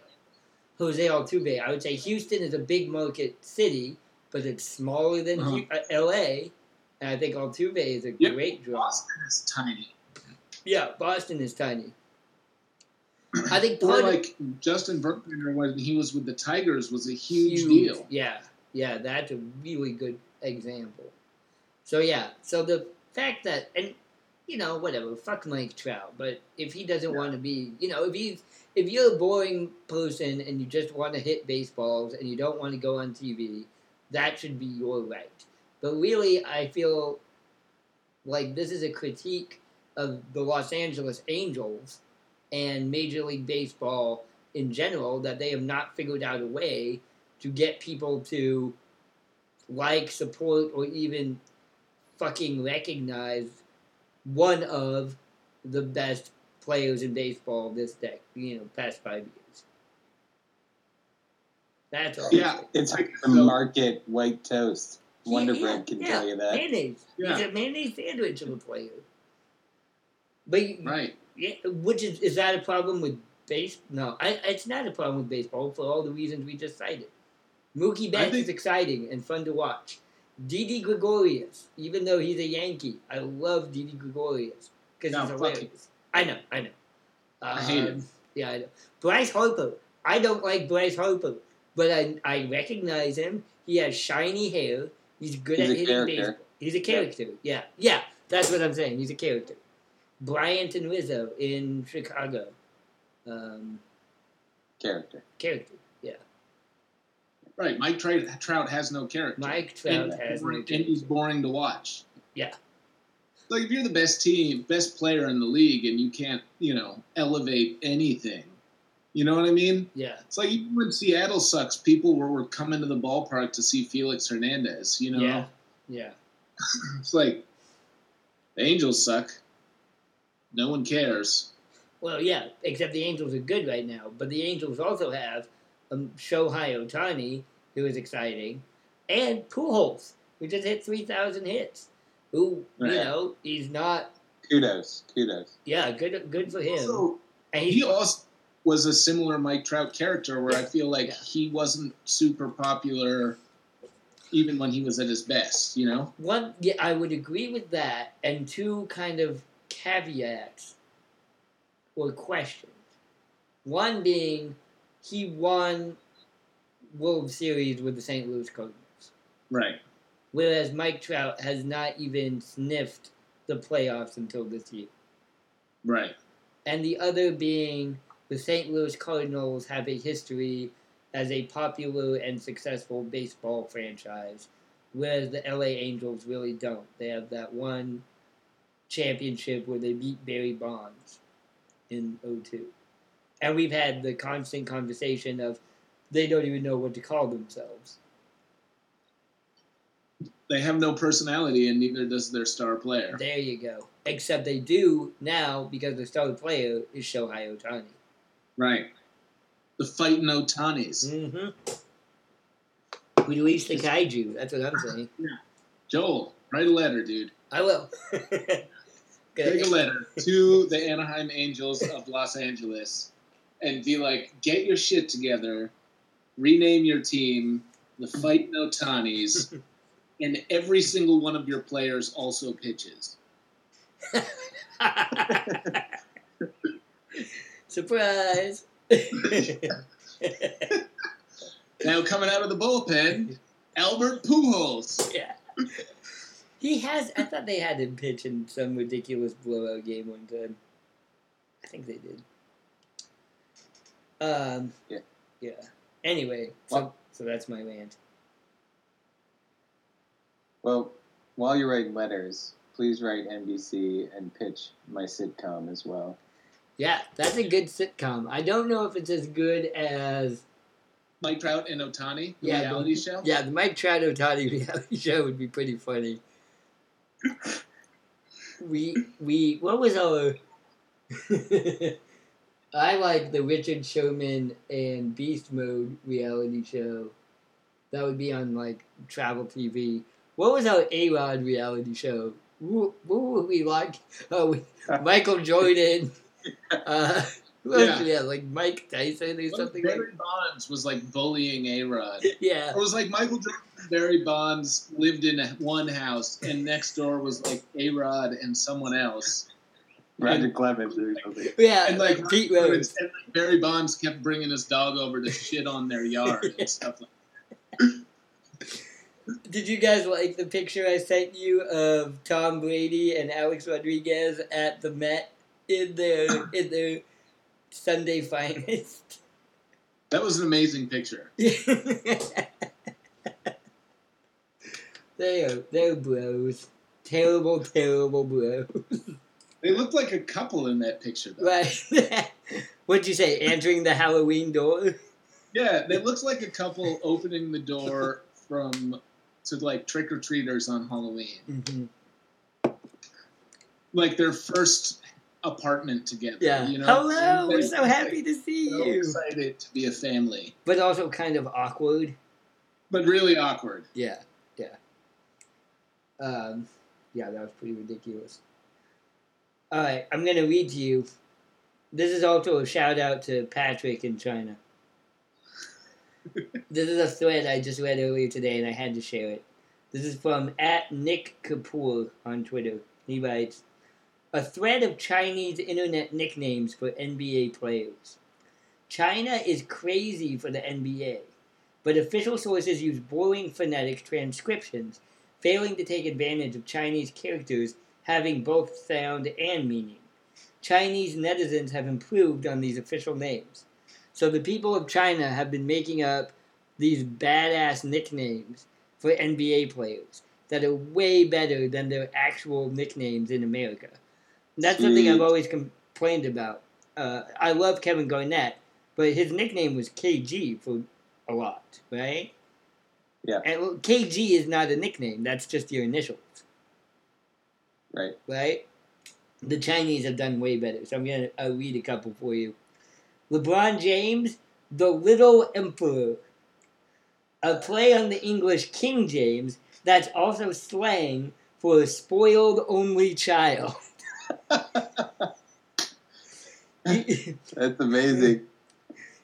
Jose Altuve. I would say Houston is a big market city, but it's smaller than Uh-huh. Hu- uh, L.A. And I think Altuve is a Yep. great draw. Boston is tiny. Yeah, Boston is tiny. I think Or part of- like Justin Verlander when he was with the Tigers was a huge, deal. Yeah, yeah, that's a really good example. So yeah, so the fact that and you know whatever, fuck Mike Trout, but if he doesn't want to be, you know, if he's if you're a boring person and you just want to hit baseballs and you don't want to go on TV, that should be your right. But really, I feel like this is a critique of the Los Angeles Angels and Major League Baseball in general that they have not figured out a way to get people to like, support, or even fucking recognize one of the best players in baseball this deck, you know, past five years. That's all. Yeah. It's like the So- market white toast. Wonder Yeah, Bread can yeah, tell you that. Mayonnaise. Yeah. He's a mayonnaise sandwich of a player. But you- Right. yeah, which is is that a problem with base? No, I, it's not a problem with baseball for all the reasons we just cited. Mookie Betts think- is exciting and fun to watch. Didi Gregorius, even though he's a Yankee, I love Didi Gregorius because No, he's hilarious. I know, I know. I hate him. Um, Yeah, I know. Bryce Harper. I don't like Bryce Harper, but I I recognize him. He has shiny hair. He's good He's at hitting character. baseball. He's a character. Yeah, yeah. That's what I'm saying. He's a character. Bryant and Rizzo in Chicago. Um, Character. character. Right. Mike Trout, Trout has no character. Mike Trout and, has no and he's boring to watch. Yeah. Like if you're the best team, best player in the league, and you can't, you know, elevate anything, you know what I mean? Yeah. It's like even when Seattle sucks, people were, were coming to the ballpark to see Felix Hernandez. You know, Yeah. Yeah. it's like the Angels suck. No one cares. Well, yeah, except the Angels are good right now. But the Angels also have um, Shohei Otani, who is exciting, and Pujols, who just hit 3,000 hits. Who, you know, he's not, Kudos. Kudos. yeah, good good for him. Also, and he he's, also was a similar Mike Trout character where I feel like Yeah. he wasn't super popular even when he was at his best, you know? one, yeah, I would agree with that, and two kind of caveats or questions. One being, he won World Series with the St. Louis Cardinals. Right. whereas Mike Trout has not even sniffed the playoffs until this year. Right. And the other being the St. Louis Cardinals have a history as a popular and successful baseball franchise, whereas the LA Angels really don't. They have that one championship where they beat Barry Bonds in 02. And we've had the constant conversation of they don't even know what to call themselves. they have no personality, and neither does their star player. There you go. Except they do now because the star player is Shohei Otani. Right. The fighting Otanis. Mm-hmm. Release the kaiju. That's what I'm saying. Joel, write a letter, dude. I will. Take a letter to the Anaheim Angels of Los Angeles and be like, get your shit together, rename your team, the Fight No Otanis, and every single one of your players also pitches. Surprise! Now coming out of the bullpen, Albert Pujols. yeah. He has. I thought they had him pitch in some ridiculous blowout game one time. I think they did. Um. Yeah. Yeah. Anyway, so Well- so that's my rant. Well, while you're writing letters, please write NBC and pitch my sitcom as well. Yeah, that's a good sitcom. I don't know if it's as good as Mike Trout and Otani, the Yeah. reality show. yeah the Mike Trout Otani reality show would be pretty funny. we we what was our I like the Richard Sherman and Beast Mode reality show. That would be on like travel TV. What was our A Rod reality show? Who, who would we like? Oh, we, Michael Jordan. Uh, who else Yeah. do we have? Like Mike Tyson or What if something like Barry Bonds was like bullying A Rod. Yeah. It was like Michael Jordan and Barry Bonds lived in one house, and next door was like A Rod and someone else. Roger Clemens or something. Yeah, And like, like, Pete and, like, Barry Bonds kept bringing his dog over to shit on their yard Yeah. and stuff like that. Did you guys like the picture I sent you of Tom Brady and Alex Rodriguez at the Met in their in their Sunday finest? That was an amazing picture. they're they're bros. Terrible, terrible bros. They looked like a couple in that picture, though. Right. What'd you say? Entering the Halloween door? Yeah, they looked like a couple opening the door from to like trick or treaters on Halloween, Mm-hmm. like their first apartment together. Yeah. you know. Hello, we're so happy to see so you. excited to be a family, But also kind of awkward. but really awkward. Yeah, yeah. Um, yeah, that was pretty ridiculous. All right, I'm gonna read to you. This is also a shout out to Patrick in China. this is a thread I just read earlier today, and I had to share it. This is from at Nick Kapur on Twitter. He writes, "A thread of Chinese internet nicknames for NBA players. China is crazy for the NBA." but official sources use boring phonetic transcriptions, failing to take advantage of Chinese characters having both sound and meaning. Chinese netizens have improved on these official names. So the people of China have been making up these badass nicknames for NBA players that are way better than their actual nicknames in America. And that's something I've always complained about. Uh, I love Kevin Garnett, but his nickname was KG for a lot, right? Yeah. And KG is not a nickname, that's just your initials, Right. right? The Chinese have done way better, so I'm going to uh, read a couple for you. LeBron James, the Little Emperor. A play on the English King James that's also slang for a spoiled only child. That's amazing.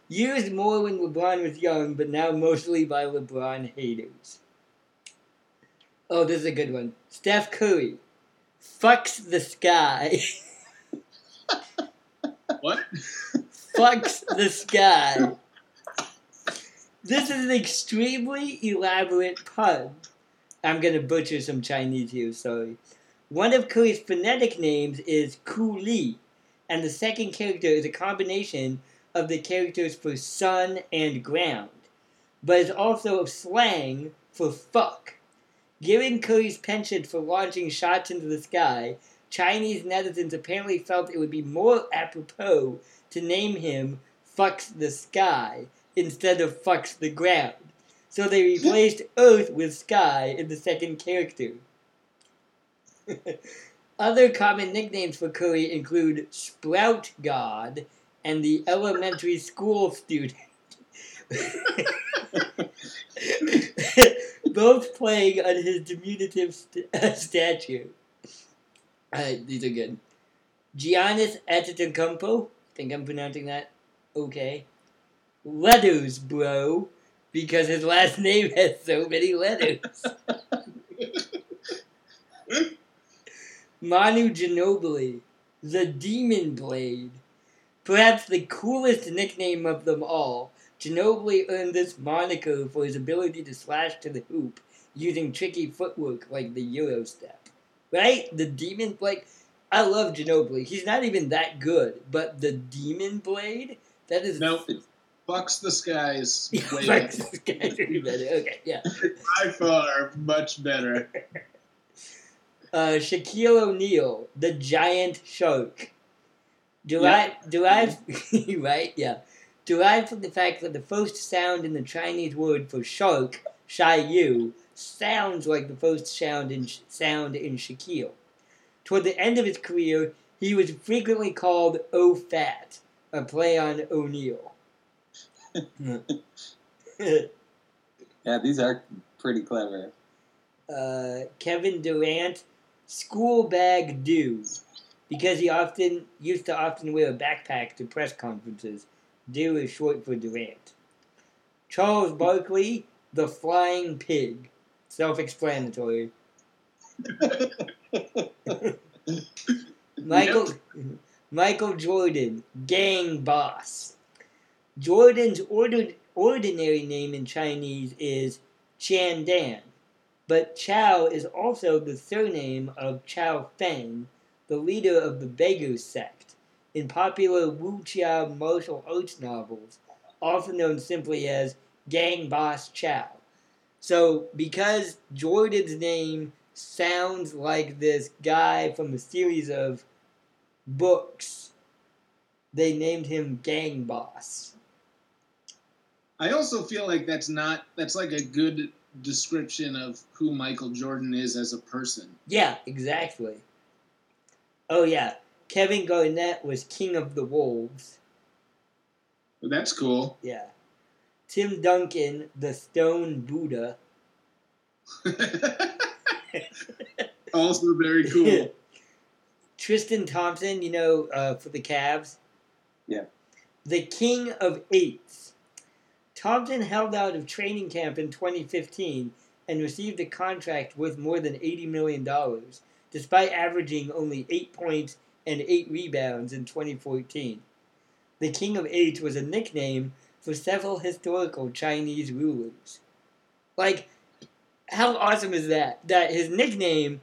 Used more when LeBron was young, but now mostly by LeBron haters. Oh, this is a good one. Steph Curry fucks the sky. What? fucks the sky. This is an extremely elaborate pun. I'm gonna butcher some Chinese here, sorry. One of Curry's phonetic names is Ku Li, and the second character is a combination of the characters for sun and ground, but is also slang for fuck. Given Curry's penchant for launching shots into the sky, Chinese netizens apparently felt it would be more apropos to name him Fucks the Sky instead of Fucks the Ground. so they replaced Earth with Sky in the second character. Other common nicknames for Curry include Sprout God and the elementary school student. Both playing on his diminutive st-. Alright, these are good. Giannis Antetokounmpo, I think I'm pronouncing that okay. Letters, bro, because his last name has so many letters. Manu Ginobili, the Demon Blade. Perhaps the coolest nickname of them all, Ginobili earned this moniker for his ability to slash to the hoop using tricky footwork like the Euro step. Right? The Demon Blade. I love Ginobili. He's not even that good, but the Demon Blade? That is. No, Bucks the Skies way better. this guy's really better. Okay, yeah. By far, much better. Uh, Shaquille O'Neal, the giant shark. Derived, derived, right? Yeah. Derived from the fact that the first sound in the Chinese word for shark, Shai Yu, sounds like the first sound in, sound in Shaquille. Toward the end of his career, he was frequently called O Fat, a play on O'Neal. Yeah, these are pretty clever. uh, Kevin Durant, school bag dude, because he often used to often wear a backpack to press conferences. Do is short for Durant. Charles Barkley, the flying pig, self-explanatory. Michael Michael Jordan, gang boss. Jordan's ordered, ordinary name in Chinese is Chan Dan, but Chow is also the surname of Chow Feng, the leader of the Beggar sect, in popular wuxia martial arts novels, often known simply as Gang Boss Chow. So, because Jordan's name sounds like this guy from a series of books, they named him Gang Boss. I also feel like that's not that's like a good description of who Michael Jordan is as a person. Yeah, exactly. Oh yeah, Kevin Garnett was king of the wolves. But that's cool. Yeah. Tim Duncan, the stone Buddha. also very cool. Tristan Thompson, you know, uh, for the Cavs. Yeah. The king of eights. Thompson held out of training camp in 2015 and received a contract worth more than $80 million, despite averaging only 8 points and 8 rebounds in 2014. The King of Eight was a nickname for several historical Chinese rulers. Like, how awesome is that? That his nickname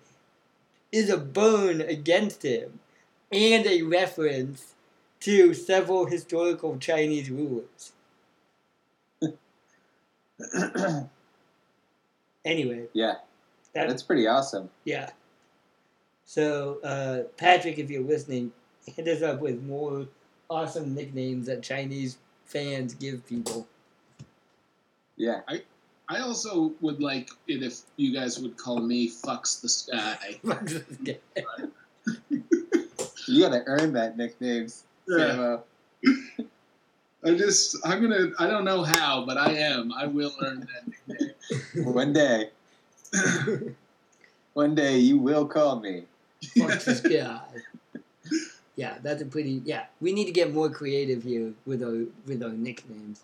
is a burn against him and a reference to several historical Chinese rulers. Anyway, yeah, that, that's pretty awesome. yeah. So, uh, Patrick, if you're listening, hit us up with more awesome nicknames that Chinese fans give people. Yeah, I I also would like it if you guys would call me Fucks the Sky. you gotta earn that nickname, Samo. I just I'm gonna I don't know how, but I am. I will earn that nickname. One day, one day you will call me. Fuck this guy. Yeah, that's a pretty. Yeah, we need to get more creative here with our with our nicknames.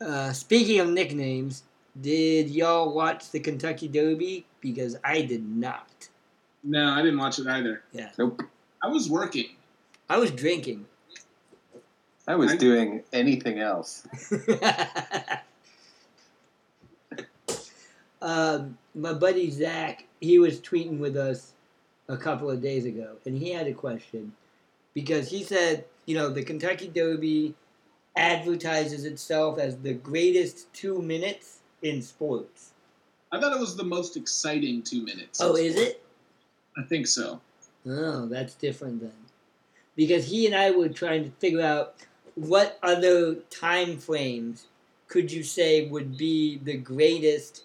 Uh, speaking of nicknames, did y'all watch the Kentucky Derby? Because I did not. No, I didn't watch it either. Yeah, Nope. I was working. I was drinking. I was I- doing anything else. um, my buddy Zach, he was tweeting with us a couple of days ago, and he had a question because he said, you know, the Kentucky Derby advertises itself as the greatest two minutes in sports. I thought it was the most exciting two minutes. Oh, is it? I think so. Oh, that's different then. Because he and I were trying to figure out what other time frames could you say would be the greatest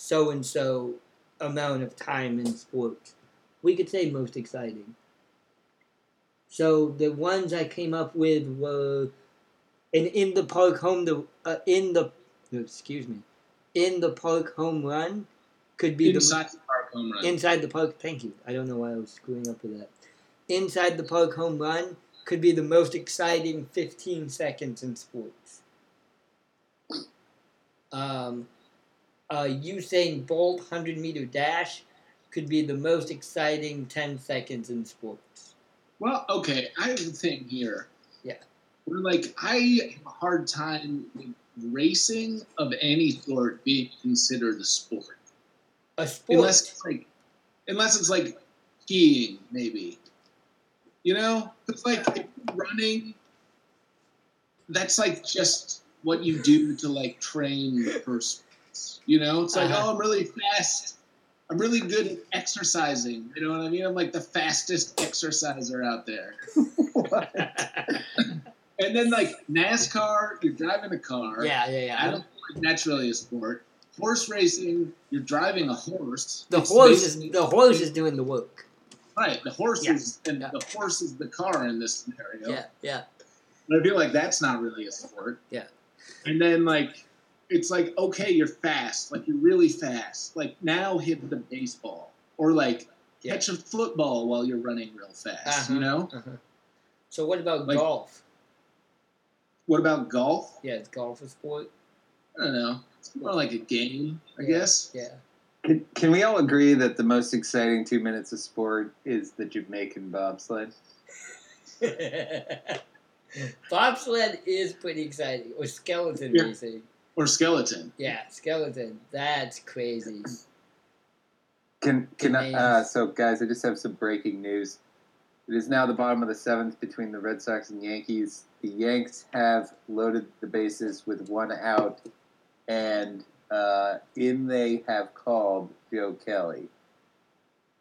so and so amount of time in sports? We could say most exciting. So the ones I came up with were an in the park home the uh, in the excuse me in the park home run could be Inside the the park home run. inside the park. Thank you. I don't know why I was screwing up with that. Inside the park home run could be the most exciting 15 seconds in sports. Um, uh, Usain Bolt 100 meter dash could be the most exciting 10 seconds in sports. Well, okay, I have a thing here. Yeah. We're like, I have a hard time racing of any sort being considered a sport. A sport. Unless it's like, unless it's like skiing, maybe. You know, it's like running. That's like just what you do to like train for sports. You know, it's like, Uh-huh. oh, I'm really fast. I'm really good at exercising. You know what I mean? I'm like the fastest exerciser out there. And then like NASCAR, you're driving a car. yeah, yeah, yeah. I don't like that's really a sport. Horse racing, you're driving a horse. the It's horse is the horse is doing the work. right. The horse Yeah. is and Yeah. the horse is the car in this scenario. Yeah, yeah. But I feel like that's not really a sport. Yeah. And then like it's like okay, you're fast, like you're really fast. Like now hit the baseball or like Yeah. catch a football while you're running real fast. Uh-huh. You know. Uh-huh. So what about Like- golf? What about golf? Yeah, it's golf a sport? I don't know. It's more like a game, I guess. Yeah. Can, can we all agree that the most exciting two minutes of sport is the Jamaican bobsled? Bobsled is pretty exciting. Or skeleton Yeah. racing. Or skeleton. Yeah, skeleton. That's crazy. Can can I, uh, so guys? I just have some breaking news. It is now the bottom of the seventh between the Red Sox and Yankees. The Yanks have loaded the bases with one out, and uh, in they have called Joe Kelly.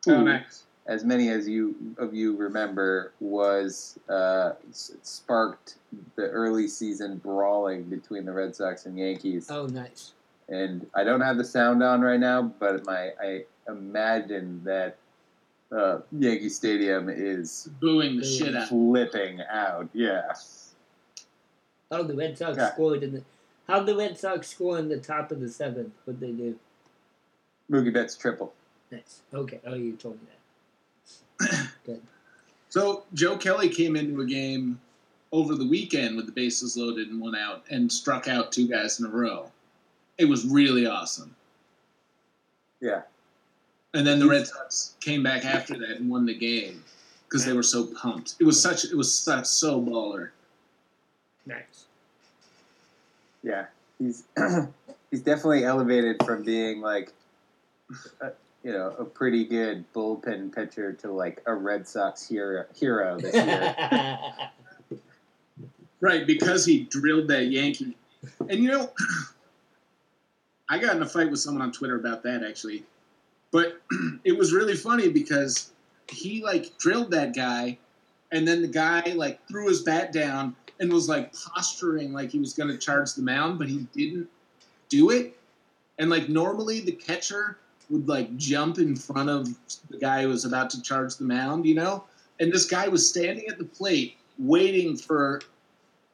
Oh, who, nice. As many as you of you remember, was uh, sparked the early season brawling between the Red Sox and Yankees Oh, nice. and I don't have the sound on right now, but my I imagine that uh, Yankee Stadium is Booing the shit out. flipping out. Yeah, Oh, the Red Sox Yeah. scored in the. How'd the Red Sox score in the top of the seventh? What'd they do? Mookie Betts triple. Nice. Okay. Oh, you told me that. Good. So Joe Kelly came into a game over the weekend with the bases loaded and one out and struck out two guys in a row. It was really awesome. Yeah, And then the Red Sox came back after that and won the game because they were so pumped. It was such it was such so baller. Nice. yeah. He's he's definitely elevated from being like, a, you know, a pretty good bullpen pitcher to like a Red Sox hero hero this year. Right, because he drilled that Yankee. And you know, I got in a fight with someone on Twitter about that actually. But it was really funny because he like drilled that guy and then the guy like threw his bat down and was like posturing like he was going to charge the mound, but he didn't do it. And like normally the catcher would like jump in front of the guy who was about to charge the mound, you know? And this guy was standing at the plate waiting for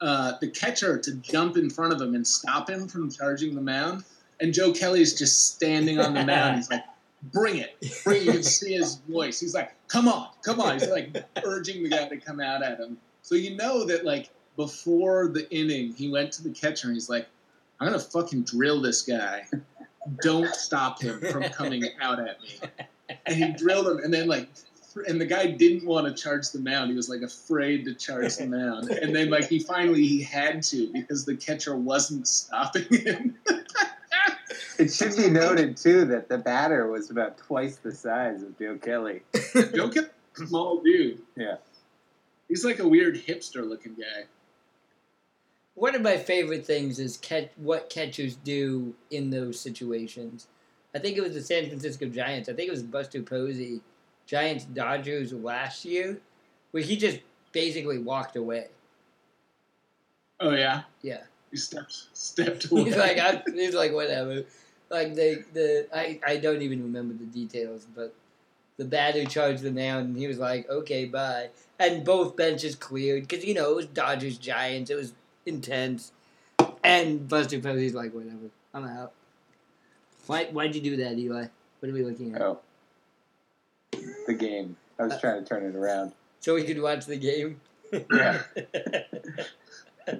uh, the catcher to jump in front of him and stop him from charging the mound. And Joe Kelly's just standing on the mound. He's like, bring it. Bring it. You can see his voice. He's like, come on, come on. He's like urging the guy to come out at him. So you know that like before the inning, he went to the catcher and he's like, I'm gonna fucking drill this guy. Don't stop him from coming out at me. And he drilled him, and then like, and the guy didn't want to charge the mound. He was like afraid to charge the mound, and then like he finally he had to because the catcher wasn't stopping him. it should be noted too that the batter was about twice the size of Joe Kelly. Joe Kelly, small dude. Yeah. He's like a weird hipster looking guy. One of my favorite things is catch, what catchers do in those situations. I think it was the San Francisco Giants. I think it was Buster Posey, Giants Dodgers last year, where he just basically walked away. Oh yeah, Yeah. He stepped stepped away. He's like, I'm, he's like, whatever. Like the the I, I don't even remember the details, but the batter charged the mound, and he was like, okay, bye. And both benches cleared because you know it was Dodgers Giants. It was intense. And Buster Posey's like, whatever, I'm out. Why why'd you do that, Eli? What are we looking at? Oh, the game. I was Uh, trying to turn it around. So we could watch the game. Yeah.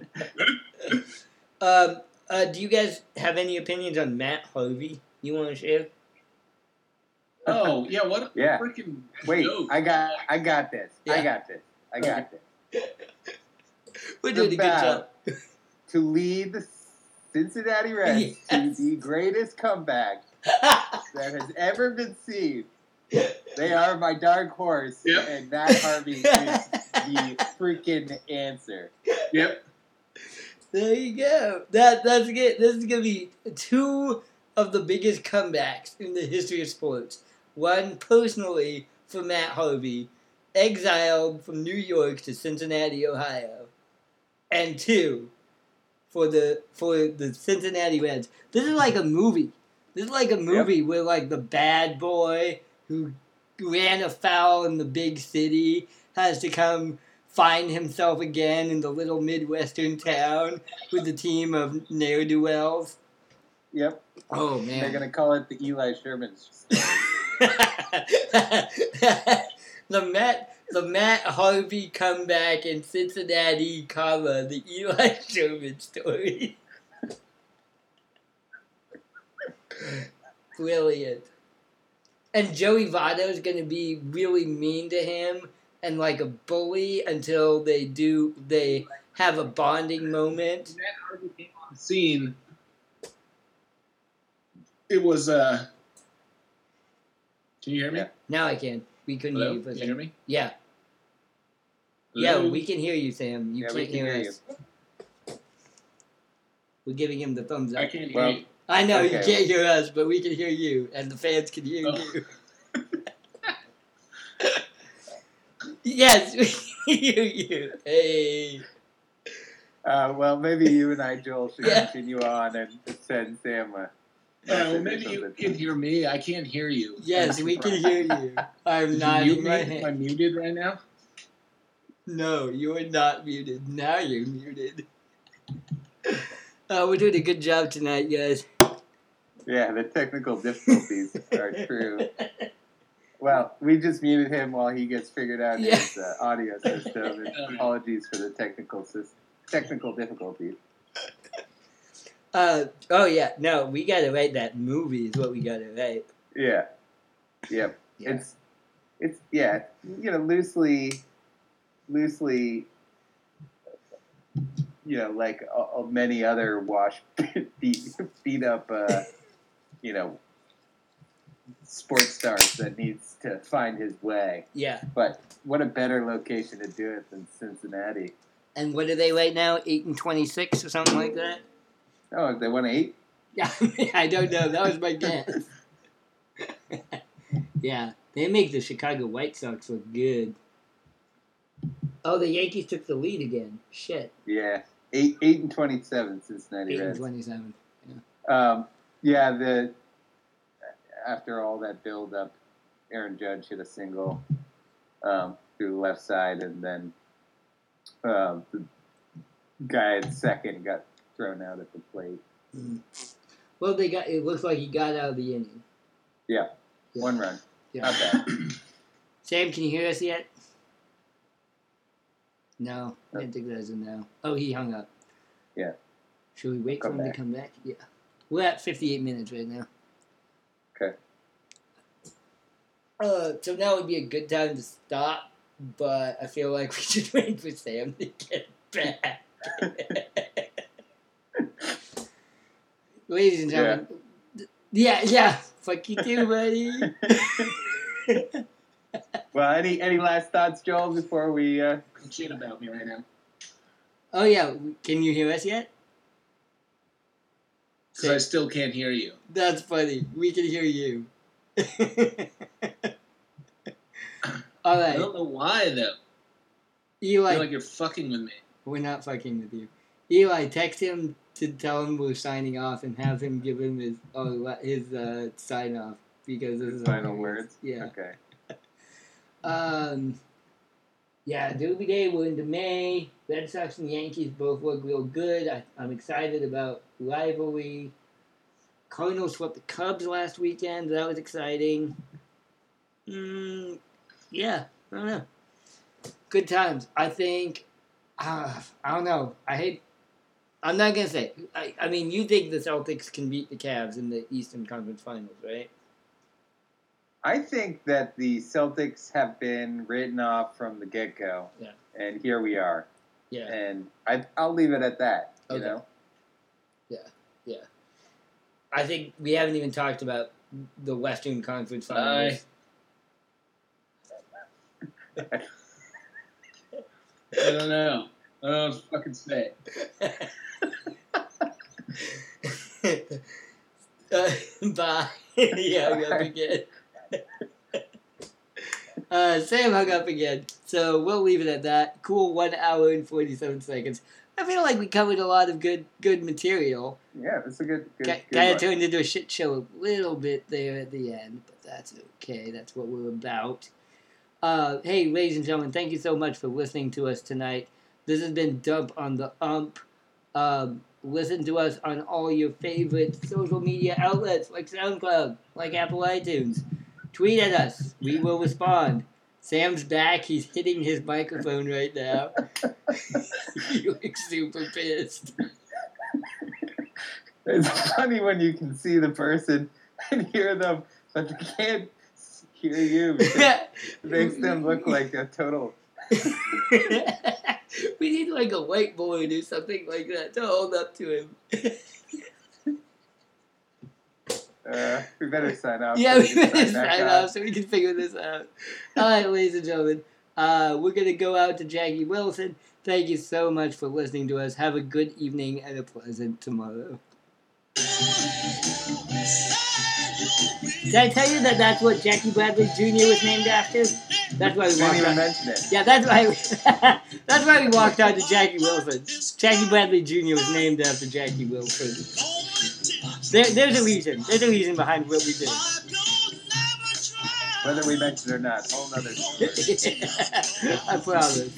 um. Uh. Do you guys have any opinions on Matt Harvey? You want to share? oh yeah, what a Yeah. freaking Wait, joke. I got, I got this. Yeah. I got this. I got this. We're doing a good job. To lead the Cincinnati Reds Yes. to the greatest comeback that has ever been seen. They are my dark horse, Yep. and Matt Harvey is the freaking answer. Yep. There you go. That that's good. This is gonna be two of the biggest comebacks in the history of sports. One personally for Matt Harvey, exiled from New York to Cincinnati, Ohio, and two for the for the Cincinnati Reds. This is like a movie. This is like a movie where like the bad boy who ran afoul in the big city has to come find himself again in the little midwestern town with the team of ne'er do wells. Yep. Oh man. They're gonna call it the Eli Sherman's. the Matt the Matt Harvey comeback in Cincinnati, comma the Eli Sherman story. Brilliant. And Joey Votto is going to be really mean to him and like a bully until they do they have a bonding moment. Matt Harvey came on the scene. It was uh. Can you hear me? Now I can. We couldn't hear you for a Can you hear second. me? Yeah. Yeah, we can hear you, Sam. You Yeah, can't we can hear, hear us. We're giving him the thumbs up. I can't hear Well, you. I know you can't hear us, but we can hear you, and the fans can hear Oh. you. yes, we can hear you. Hey. Uh, well, maybe you and I, Joel, should Yeah. continue on and send Sam a. Uh, well, maybe you something. can hear me. I can't hear you. Yes, we can hear you. I'm Did you nodding mute my me? Am I head. muted right now? No, you are not muted. Now you're muted. Uh, we're doing a good job tonight, guys. Yeah, the technical difficulties are true. Well, we just muted him while he gets figured out Yeah. his uh, audio system. Apologies for the technical sys- technical difficulties. Uh, oh yeah, no, we gotta write that movie. Is what we gotta write. Yeah, yep. Yeah. It's it's yeah, you know, loosely, loosely, you know, like uh, uh, many other wash beat beat up, uh, you know, sports stars that needs to find his way. Yeah. But what a better location to do it than Cincinnati. And what are they right now? Eight and twenty six or something like that. Oh, they want to eat? Yeah, I don't know. That was my guess. yeah, they make the Chicago White Sox look good. Oh, the Yankees took the lead again. Shit, Yeah, eight eight and twenty seven Cincinnati eight and Reds. twenty-seven. Um, yeah, the after all that build up, Aaron Judge hit a single um, through the left side, and then um, the guy at second got thrown out at the plate. Mm. Well, they got. It looks like he got out of the inning. Yeah, Yeah. one run, Yeah. not bad. Sam, can you hear us yet? No, I didn't think that was a no. Oh, he hung up. Yeah. Should we wait for him back. to come back? Yeah. We're at 58 minutes right now. Okay. Uh, so now would be a good time to stop, but I feel like we should wait for Sam to get back. Ladies and gentlemen, yeah, yeah, fuck you too, buddy. Well, any any last thoughts, Joel, before we? Uh, Shit about me right now. oh yeah, can you hear us yet? Because I still can't hear you. That's funny. We can hear you. All I don't know why though. I Eli. feel like you're fucking with me. we're not fucking with you. Eli, text him to tell him we're signing off and have him give him his oh, his uh, sign off because this is Final words. Yeah. Okay. Um, yeah, Derby Day, we're into May. Red Sox and Yankees both look real good. I, I'm excited about rivalry. Cardinals swept the Cubs last weekend. That was exciting. Mm, yeah, I don't know. Good times. I think. Uh, I don't know. I hate. I'm not gonna say. I, I mean, you think the Celtics can beat the Cavs in the Eastern Conference Finals, right? I think that the Celtics have been written off from the get go. Yeah. And here we are. Yeah. And I, I'll leave it at that. You Okay. know. I think we haven't even talked about the Western Conference Finals. I don't know. I don't know what to fucking say. uh, bye. yeah, hung up again. uh, Sam hung up again. So we'll leave it at that. Cool one hour and 47 seconds. I feel like we covered a lot of good good material. Yeah, it's a good, good, Kind of turned into a shit show a little bit there at the end, but that's okay. That's what we're about. Uh, hey, ladies and gentlemen, thank you so much for listening to us tonight. This has been Dump on the Ump. Um, listen to us on all your favorite social media outlets like SoundCloud, like Apple iTunes. Tweet at us. We will respond. Sam's back. He's hitting his microphone right now. he looks super pissed. It's funny when you can see the person and hear them, but you can't hear you it makes them look like a total. we need like a white whiteboard or something like that to hold up to him. Uh, we better sign off. yeah, so we better sign off so we can figure this out. All right, ladies and gentlemen, uh, we're gonna go out to Jackie Wilson. Thank you so much for listening to us. Have a good evening and a pleasant tomorrow. Did I tell you that that's what Jackie Bradley Jr. was named after? That's why we didn't even out. mention it. Yeah, that's why. We, that's why we walked out to Jackie Wilson. Jackie Bradley Jr. was named after Jackie Wilson. There, there's a reason. There's a reason behind what we did. Whether we mention it or not, whole other. story. I promise.